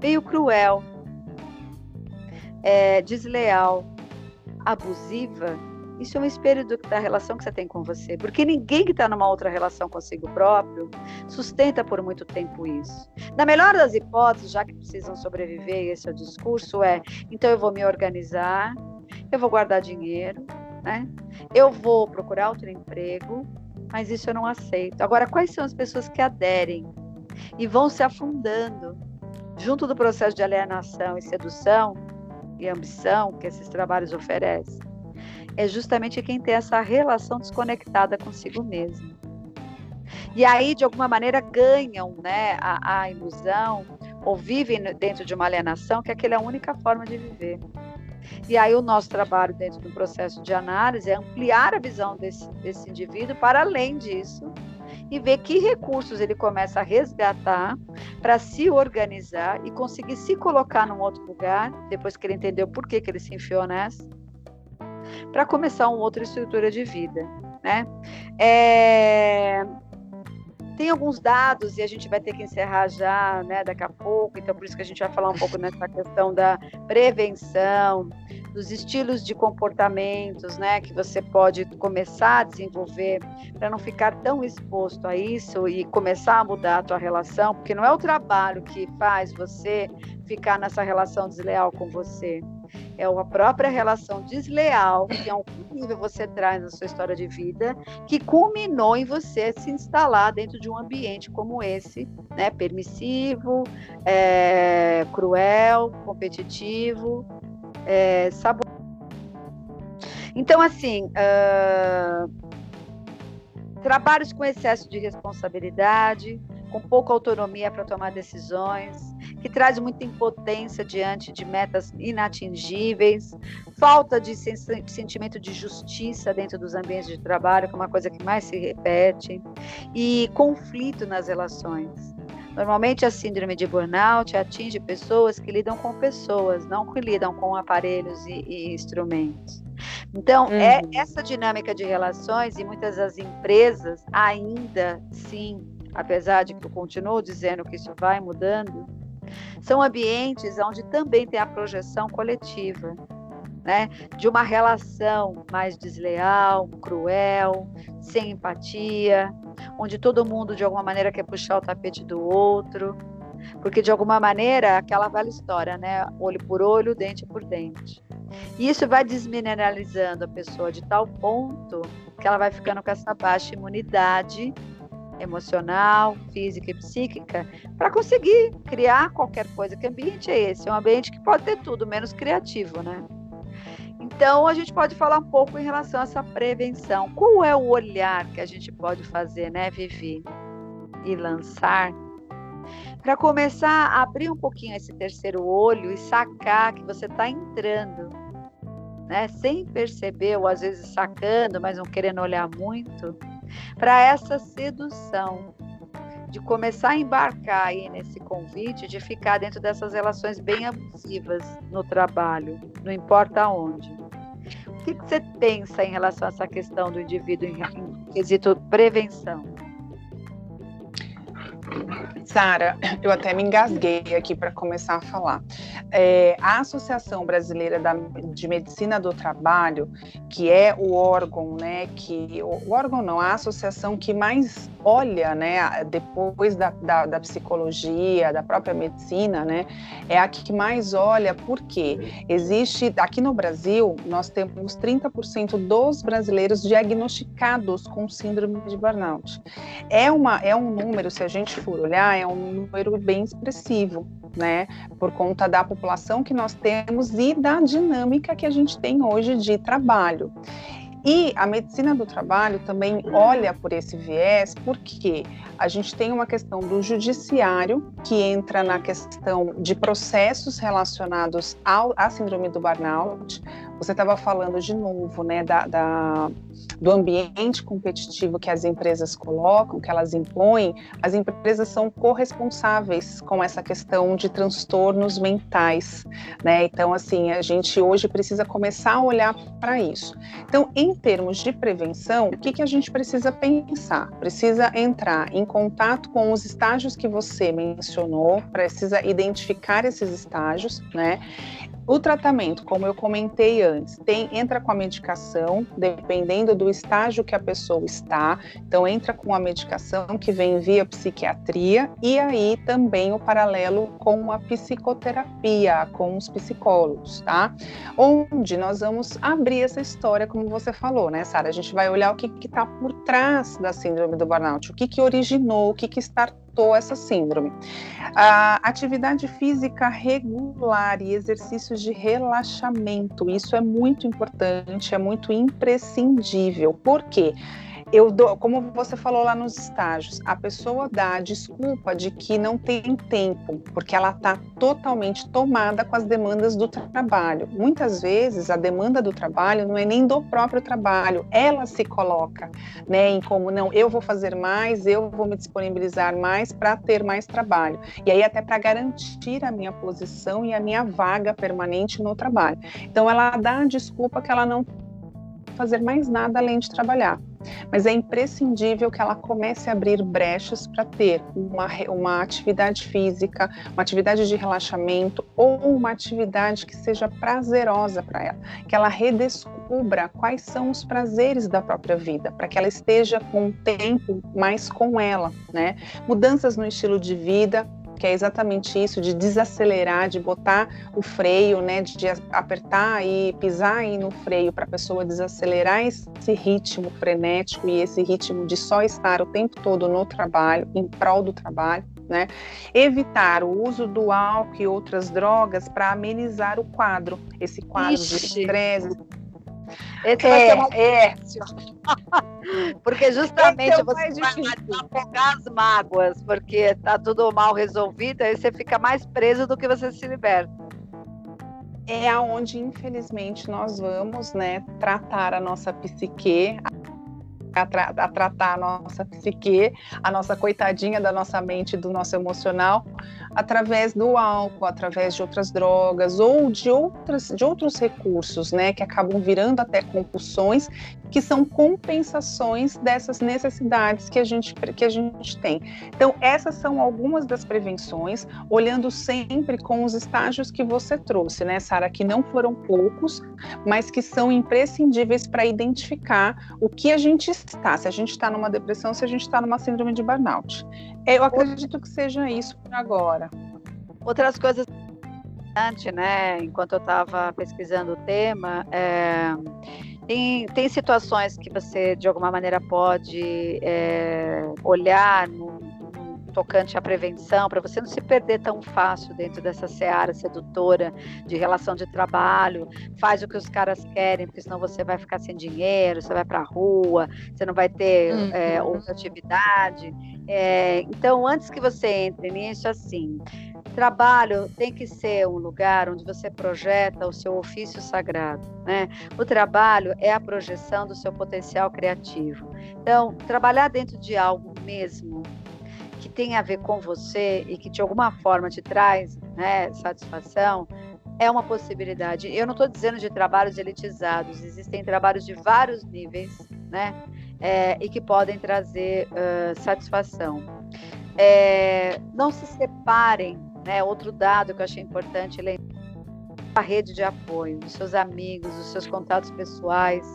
Speaker 1: meio cruel, é, desleal, abusiva, isso é um espelho do, da relação que você tem com você. Porque ninguém que está numa outra relação consigo próprio sustenta por muito tempo isso. Na melhor das hipóteses, já que precisam sobreviver, esse é o discurso, é então eu vou me organizar, eu vou guardar dinheiro, né? Eu vou procurar outro emprego, mas isso eu não aceito. Agora, quais são as pessoas que aderem e vão se afundando junto do processo de alienação e sedução e ambição que esses trabalhos oferecem? É justamente quem tem essa relação desconectada consigo mesmo. E aí, de alguma maneira, ganham né, a, a ilusão ou vivem dentro de uma alienação que aquela é a única forma de viver. E aí o nosso trabalho dentro do processo de análise é ampliar a visão desse, desse indivíduo para além disso e ver que recursos ele começa a resgatar para se organizar e conseguir se colocar num outro lugar, depois que ele entendeu por que, que ele se enfiou nessa, para começar uma outra estrutura de vida. Né? É, tem alguns dados, e a gente vai ter que encerrar já, né, daqui a pouco, então por isso que a gente vai falar um pouco nessa questão da prevenção, dos estilos de comportamentos, né, que você pode começar a desenvolver para não ficar tão exposto a isso e começar a mudar a tua relação, porque não é o trabalho que faz você ficar nessa relação desleal com você é a própria relação desleal que a algum nível você traz na sua história de vida, que culminou em você se instalar dentro de um ambiente como esse, né, permissivo, é, cruel, competitivo, é, sabor. Então, assim, uh, trabalhos com excesso de responsabilidade, com pouca autonomia para tomar decisões, que traz muita impotência diante de metas inatingíveis, falta de sentimento de justiça dentro dos ambientes de trabalho, que é uma coisa que mais se repete, e conflito nas relações. Normalmente a síndrome de burnout atinge pessoas que lidam com pessoas, não que lidam com aparelhos e, e instrumentos. Então, é uhum. é essa dinâmica de relações e muitas das empresas ainda sim apesar de que eu continuo dizendo que isso vai mudando, são ambientes onde também tem a projeção coletiva, né? De uma relação mais desleal, cruel, sem empatia, onde todo mundo de alguma maneira quer puxar o tapete do outro, porque de alguma maneira aquela velha história, né? Olho por olho, dente por dente. E isso vai desmineralizando a pessoa de tal ponto que ela vai ficando com essa baixa imunidade emocional, física e psíquica para conseguir criar qualquer coisa. Que ambiente é esse? É um ambiente que pode ter tudo, menos criativo, né? Então, a gente pode falar um pouco em relação a essa prevenção. Qual é o olhar que a gente pode fazer, né, Vivi? E lançar para começar a abrir um pouquinho esse terceiro olho e sacar que você está entrando, né, sem perceber, ou às vezes sacando, mas não querendo olhar muito, para essa sedução, de começar a embarcar aí nesse convite, de ficar dentro dessas relações bem abusivas no trabalho, não importa onde. O que, que você pensa em relação a essa questão do indivíduo em, em quesito prevenção?
Speaker 2: Sara, eu até me engasguei aqui para começar a falar. É, a Associação Brasileira da, de Medicina do Trabalho, que é o órgão, né, que o, órgão não, a associação que mais olha, né, depois da, da, da, psicologia, da própria medicina, né, é a que mais olha, porque existe, aqui no Brasil, nós temos 30% dos brasileiros diagnosticados com síndrome de burnout. É, uma, é um número, se a gente for olhar, é um número bem expressivo, né? Por conta da população que nós temos e da dinâmica que a gente tem hoje de trabalho. E a medicina do trabalho também olha por esse viés, porque a gente tem uma questão do judiciário, que entra na questão de processos relacionados ao, à síndrome do burnout. Você estava falando de novo, né, da, da do ambiente competitivo que as empresas colocam, que elas impõem, as empresas são corresponsáveis com essa questão de transtornos mentais, né? Então, assim, a gente hoje precisa começar a olhar para isso. Então, em termos de prevenção, o que, que a gente precisa pensar? Precisa entrar em contato com os estágios que você mencionou, precisa identificar esses estágios, né? O tratamento, como eu comentei antes, tem, entra com a medicação, dependendo do estágio que a pessoa está. Então, entra com a medicação que vem via psiquiatria e aí também o paralelo com a psicoterapia, com os psicólogos, tá? Onde nós vamos abrir essa história, como você falou, né, Sara? A gente vai olhar o que está por trás da síndrome do burnout, o que, que originou, o que, que startou essa síndrome. A atividade física regular e exercícios de relaxamento, isso é muito importante, é muito imprescindível. Por quê? Eu dou, como você falou lá nos estágios, a pessoa dá a desculpa de que não tem tempo, porque ela está totalmente tomada com as demandas do trabalho. Muitas vezes a demanda do trabalho não é nem do próprio trabalho, ela se coloca, né, em como não, eu vou fazer mais, eu vou me disponibilizar mais para ter mais trabalho. E aí até para garantir a minha posição e a minha vaga permanente no trabalho. Então ela dá a desculpa que ela não fazer mais nada além de trabalhar. Mas é imprescindível que ela comece a abrir brechas para ter uma, uma atividade física, uma atividade de relaxamento ou uma atividade que seja prazerosa para ela, que ela redescubra quais são os prazeres da própria vida, para que ela esteja com o tempo mais com ela, né? Mudanças no estilo de vida, que é exatamente isso, de desacelerar, de botar o freio, né, de apertar e pisar aí no freio para a pessoa desacelerar esse ritmo frenético e esse ritmo de só estar o tempo todo no trabalho, em prol do trabalho. Né? Evitar o uso do álcool e outras drogas para amenizar o quadro, esse quadro Ixi. de estresse,
Speaker 1: esse é, vai ser é. porque justamente é você vai afogar as mágoas, porque está tudo mal resolvido, aí você fica mais preso do que você se liberta.
Speaker 2: É aonde, infelizmente, nós vamos né, tratar a nossa psique, a, tra a, tratar a nossa psique, a nossa coitadinha da nossa mente, do nosso emocional, através do álcool, através de outras drogas ou de, outras, de outros recursos, né, que acabam virando até compulsões, que são compensações dessas necessidades que a gente, que a gente tem. Então, essas são algumas das prevenções, olhando sempre com os estágios que você trouxe, né, Sara, que não foram poucos, mas que são imprescindíveis para identificar o que a gente está, se a gente está numa depressão, se a gente está numa síndrome de burnout. Eu acredito que seja isso por agora.
Speaker 1: Outras coisas né? Enquanto eu estava pesquisando o tema, é, tem, tem situações que você de alguma maneira pode é, olhar no, tocante à prevenção, para você não se perder tão fácil dentro dessa seara sedutora de relação de trabalho, faz o que os caras querem, porque senão você vai ficar sem dinheiro, você vai para a rua, você não vai ter uhum. é, outra atividade. É, então, antes que você entre nisso, assim, trabalho tem que ser um lugar onde você projeta o seu ofício sagrado, né? O trabalho é a projeção do seu potencial criativo. Então, trabalhar dentro de algo mesmo que tem a ver com você e que de alguma forma te traz né, satisfação, é uma possibilidade. Eu não estou dizendo de trabalhos elitizados, existem trabalhos de vários níveis, né? É, e que podem trazer uh, satisfação. É, não se separem, né? Outro dado que eu achei importante lembrar a rede de apoio, dos seus amigos, dos seus contatos pessoais,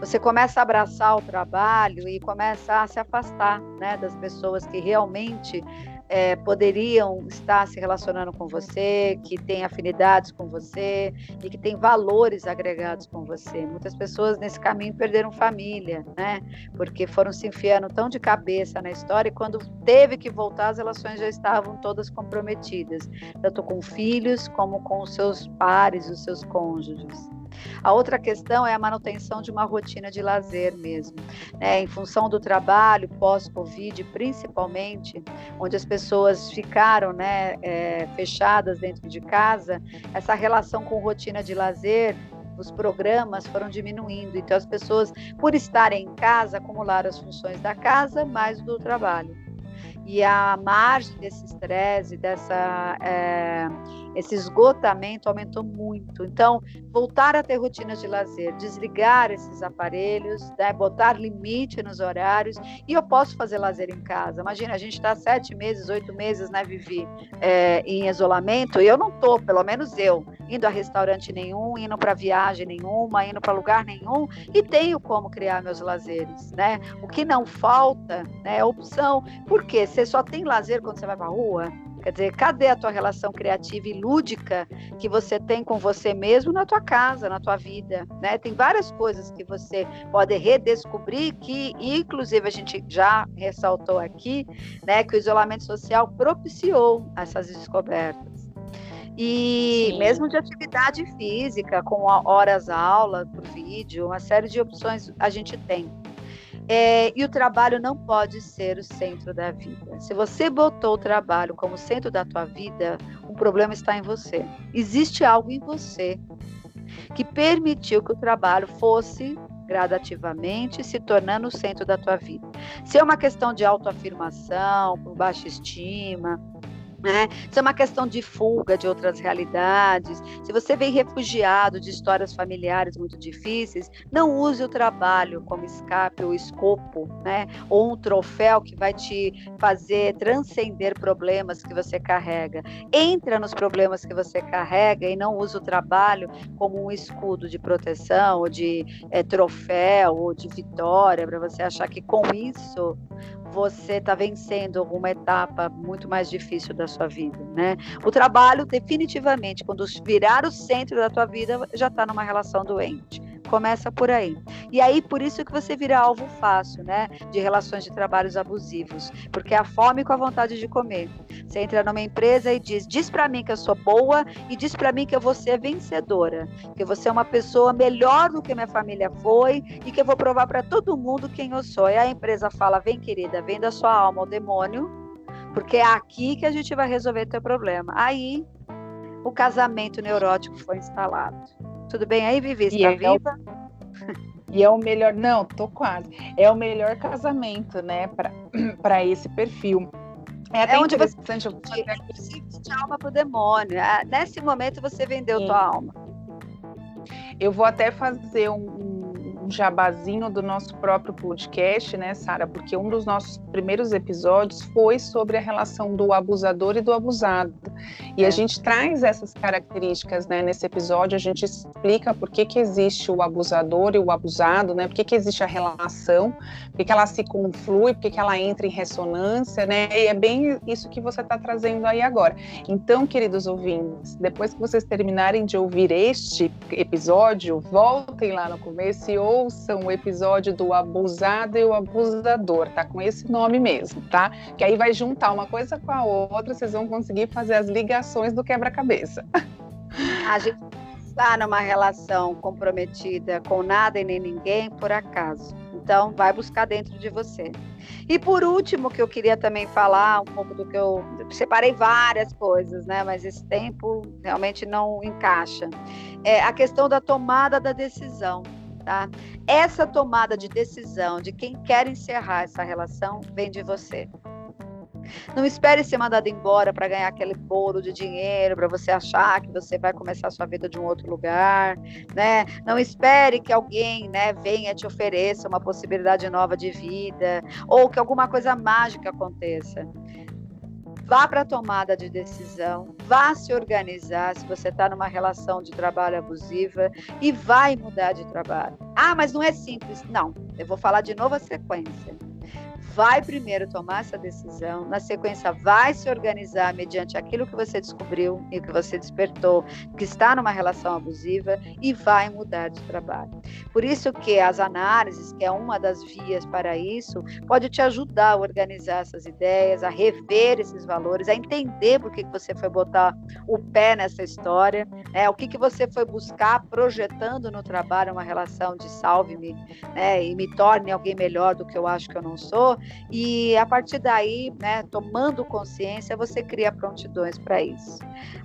Speaker 1: Você começa a abraçar o trabalho e começa a se afastar, né, das pessoas que realmente é, poderiam estar se relacionando com você, que têm afinidades com você e que têm valores agregados com você. Muitas pessoas nesse caminho perderam família, né? Porque foram se enfiando tão de cabeça na história e quando teve que voltar, as relações já estavam todas comprometidas, tanto com filhos como com os seus pares, os seus cônjuges. A outra questão é a manutenção de uma rotina de lazer mesmo. Né? Em função do trabalho pós-Covid, principalmente, onde as pessoas ficaram né, é, fechadas dentro de casa, essa relação com rotina de lazer os programas foram diminuindo. Então, as pessoas, por estarem em casa, acumularam as funções da casa mais do trabalho e a margem desse estresse, dessa é, esse esgotamento aumentou muito. Então, voltar a ter rotinas de lazer, desligar esses aparelhos, né, botar limite nos horários. E eu posso fazer lazer em casa. Imagina, a gente está sete meses, oito meses, né, Vivi, é, em isolamento. E eu não estou, pelo menos eu, indo a restaurante nenhum, indo para viagem nenhuma, indo para lugar nenhum. E tenho como criar meus lazeres, né? O que não falta né, é opção. Porque você só tem lazer quando você vai para a rua? Quer dizer, cadê a tua relação criativa e lúdica que você tem com você mesmo na tua casa, na tua vida, né? Tem várias coisas que você pode redescobrir que, inclusive, a gente já ressaltou aqui, né, que o isolamento social propiciou essas descobertas. E Sim. mesmo de atividade física, com horas aula por vídeo, uma série de opções a gente tem. É, e o trabalho não pode ser o centro da vida. Se você botou o trabalho como centro da tua vida, o problema está em você. Existe algo em você que permitiu que o trabalho fosse gradativamente se tornando o centro da tua vida. Se é uma questão de autoafirmação, por baixa estima, né? Isso é uma questão de fuga de outras realidades. Se você vem refugiado de histórias familiares muito difíceis, não use o trabalho como escape ou escopo, né? ou um troféu que vai te fazer transcender problemas que você carrega. Entra nos problemas que você carrega e não use o trabalho como um escudo de proteção, ou de é, troféu, ou de vitória, para você achar que com isso você está vencendo alguma etapa muito mais difícil da sua vida, né? O trabalho, definitivamente, quando virar o centro da tua vida, já está numa relação doente. Começa por aí. E aí, por isso que você vira alvo fácil, né? De relações de trabalhos abusivos. Porque é a fome com a vontade de comer. Você entra numa empresa e diz: diz para mim que eu sou boa e diz para mim que eu vou ser vencedora. Que você é uma pessoa melhor do que minha família foi e que eu vou provar para todo mundo quem eu sou. E a empresa fala: vem, querida, venda sua alma ao demônio, porque é aqui que a gente vai resolver teu problema. Aí o casamento neurótico foi instalado. Tudo bem aí, Vivi? Está é viva?
Speaker 2: E é o melhor, não, tô quase. É o melhor casamento, né, para esse perfil.
Speaker 1: É até é onde você de alma para o demônio. Ah, nesse momento você vendeu Sim. tua alma.
Speaker 2: Eu vou até fazer um, um jabazinho do nosso próprio podcast, né, Sara? Porque um dos nossos primeiros episódios foi sobre a relação do abusador e do abusado. E é. a gente traz essas características, né, nesse episódio, a gente explica por que, que existe o abusador e o abusado, né? Por que, que existe a relação, por que, que ela se conflui, por que, que ela entra em ressonância, né? E é bem isso que você está trazendo aí agora. Então, queridos ouvintes, depois que vocês terminarem de ouvir este episódio, voltem lá no começo e ouçam ouçam o episódio do Abusado e o Abusador, tá com esse nome mesmo, tá? Que aí vai juntar uma coisa com a outra, vocês vão conseguir fazer as ligações do quebra-cabeça.
Speaker 1: A gente está numa relação comprometida com nada e nem ninguém por acaso. Então, vai buscar dentro de você. E por último, que eu queria também falar um pouco do que eu, separei várias coisas, né? Mas esse tempo realmente não encaixa. É a questão da tomada da decisão. Tá? Essa tomada de decisão de quem quer encerrar essa relação vem de você. Não espere ser mandado embora para ganhar aquele bolo de dinheiro, para você achar que você vai começar a sua vida de um outro lugar, né? Não espere que alguém, né, venha te ofereça uma possibilidade nova de vida ou que alguma coisa mágica aconteça. Vá para a tomada de decisão, vá se organizar se você está numa relação de trabalho abusiva e vai mudar de trabalho. Ah, mas não é simples. Não, eu vou falar de novo a sequência vai primeiro tomar essa decisão, na sequência vai se organizar mediante aquilo que você descobriu e que você despertou, que está numa relação abusiva e vai mudar de trabalho. Por isso que as análises, que é uma das vias para isso, pode te ajudar a organizar essas ideias, a rever esses valores, a entender por que você foi botar o pé nessa história, né? o que, que você foi buscar projetando no trabalho uma relação de salve-me né? e me torne alguém melhor do que eu acho que eu não sou, e a partir daí, né, tomando consciência, você cria prontidões para isso.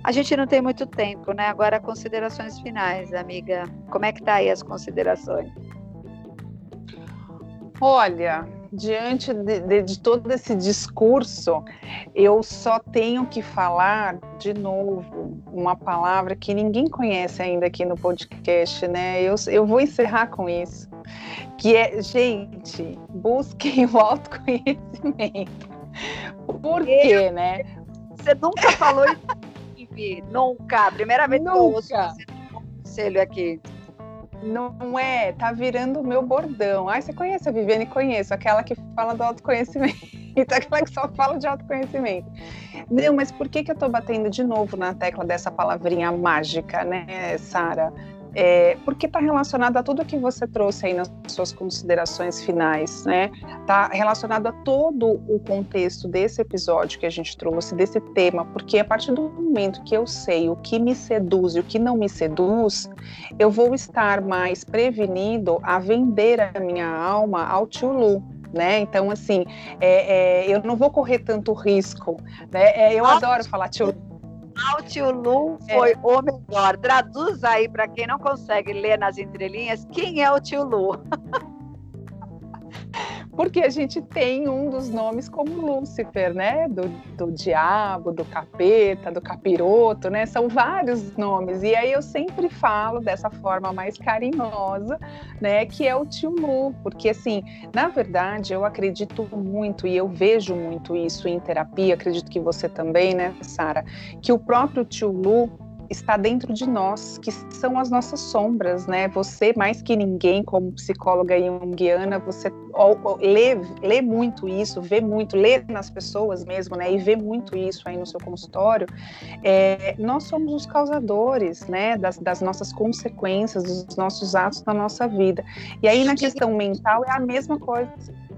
Speaker 1: A gente não tem muito tempo, né? Agora considerações finais, amiga. Como é que tá aí as considerações?
Speaker 2: Olha, diante de, de, de, todo esse discurso, eu só tenho que falar de novo uma palavra que ninguém conhece ainda aqui no podcast, né? Eu, eu vou encerrar com isso que é, gente, busquem o autoconhecimento. Por quê, né?
Speaker 1: Você nunca falou isso, nunca. Primeira vez nunca. que eu ouço você conselho aqui.
Speaker 2: Não é, tá virando o meu bordão. Ai, você conhece a Viviane? Conheço, aquela que fala do autoconhecimento, aquela que só fala de autoconhecimento. Não, mas por que, que eu tô batendo de novo na tecla dessa palavrinha mágica, né, Sara? É, porque está relacionado a tudo que você trouxe aí nas suas considerações finais, né? Está relacionado a todo o contexto desse episódio que a gente trouxe, desse tema, porque a partir do momento que eu sei o que me seduz e o que não me seduz, eu vou estar mais prevenido a vender a minha alma ao tio Lu, né? Então, assim, é, é, eu não vou correr tanto risco, né? É, eu adoro falar tio Lu
Speaker 1: o tio Lu foi é. o melhor. Traduz aí para quem não consegue ler nas entrelinhas, quem é o tio Lu?
Speaker 2: porque a gente tem um dos nomes como Lúcifer, né? Do, do diabo, do capeta, do capiroto, né? São vários nomes. E aí eu sempre falo dessa forma mais carinhosa, né? Que é o tio Lu, porque assim, na verdade, eu acredito muito e eu vejo muito isso em terapia, acredito que você também, né, Sara? Que o próprio tio Lu está dentro de nós, que são as nossas sombras, né? Você, mais que ninguém, como psicóloga junguiana, você lê, lê muito isso, vê muito, lê nas pessoas mesmo, né? E vê muito isso aí no seu consultório. É, nós somos os causadores, né? Das, das nossas consequências, dos nossos atos na nossa vida. E aí, na questão mental, é a mesma coisa.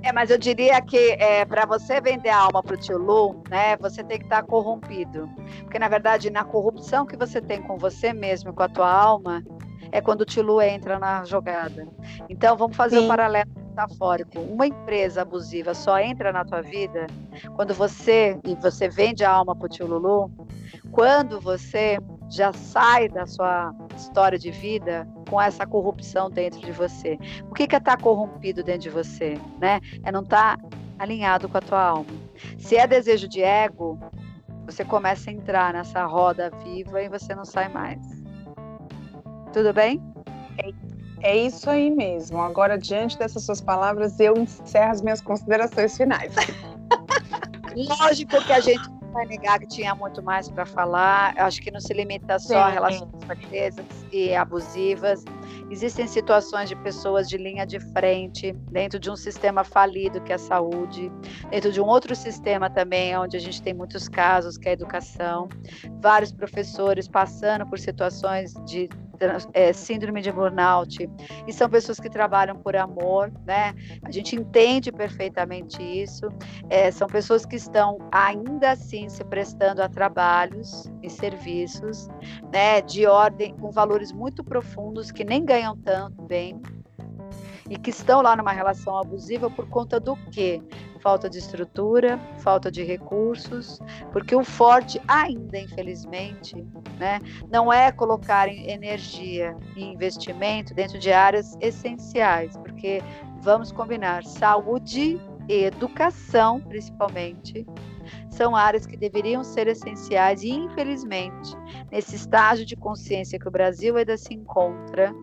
Speaker 1: É, mas eu diria que é, para você vender a alma para o tio Lu, né, você tem que estar tá corrompido. Porque, na verdade, na corrupção que você tem com você mesmo, com a tua alma, é quando o tio Lu entra na jogada. Então, vamos fazer o um paralelo metafórico. Uma empresa abusiva só entra na tua vida quando você, e você vende a alma para o tio Lulu, quando você já sai da sua história de vida com essa corrupção dentro de você. O que é estar tá corrompido dentro de você? Né? É não estar tá alinhado com a tua alma. Se é desejo de ego, você começa a entrar nessa roda viva e você não sai mais. Tudo bem?
Speaker 2: É, é isso aí mesmo. Agora, diante dessas suas palavras, eu encerro as minhas considerações finais.
Speaker 1: Lógico que a gente vai negar que tinha muito mais para falar. Acho que não se limita só a relações presas e abusivas. Existem situações de pessoas de linha de frente, dentro de um sistema falido que é a saúde, dentro de um outro sistema também, onde a gente tem muitos casos, que é a educação. Vários professores passando por situações de é, síndrome de burnout, e são pessoas que trabalham por amor, né? A gente entende perfeitamente isso. É, são pessoas que estão ainda assim se prestando a trabalhos e serviços, né? De ordem com valores muito profundos que nem ganham tanto bem, e que estão lá numa relação abusiva por conta do quê? Falta de estrutura, falta de recursos, porque o forte ainda, infelizmente, né, não é colocar energia e investimento dentro de áreas essenciais, porque vamos combinar, saúde e educação, principalmente, são áreas que deveriam ser essenciais e, infelizmente, nesse estágio de consciência que o Brasil ainda se encontra,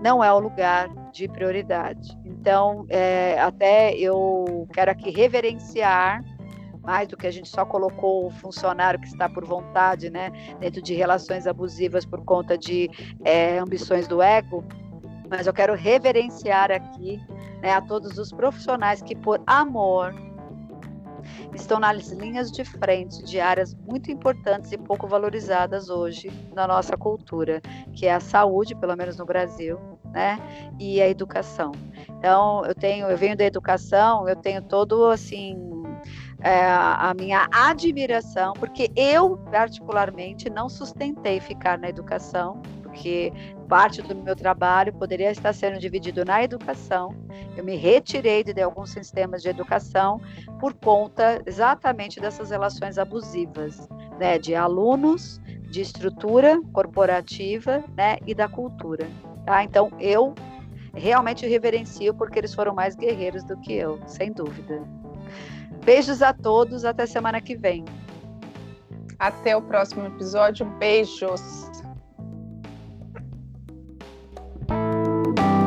Speaker 1: não é o lugar de prioridade. Então, é, até eu quero aqui reverenciar mais do que a gente só colocou o funcionário que está por vontade, né, dentro de relações abusivas por conta de é, ambições do ego, mas eu quero reverenciar aqui né, a todos os profissionais que, por amor, estão nas linhas de frente de áreas muito importantes e pouco valorizadas hoje na nossa cultura, que é a saúde, pelo menos no Brasil, né, e a educação. Então, eu tenho, eu venho da educação, eu tenho todo assim é, a minha admiração, porque eu, particularmente, não sustentei ficar na educação, porque parte do meu trabalho poderia estar sendo dividido na educação. Eu me retirei de alguns sistemas de educação por conta exatamente dessas relações abusivas, né, de alunos, de estrutura corporativa, né, e da cultura. Tá? Então, eu realmente reverencio porque eles foram mais guerreiros do que eu, sem dúvida. Beijos a todos, até semana que vem.
Speaker 2: Até o próximo episódio. Beijos. thank you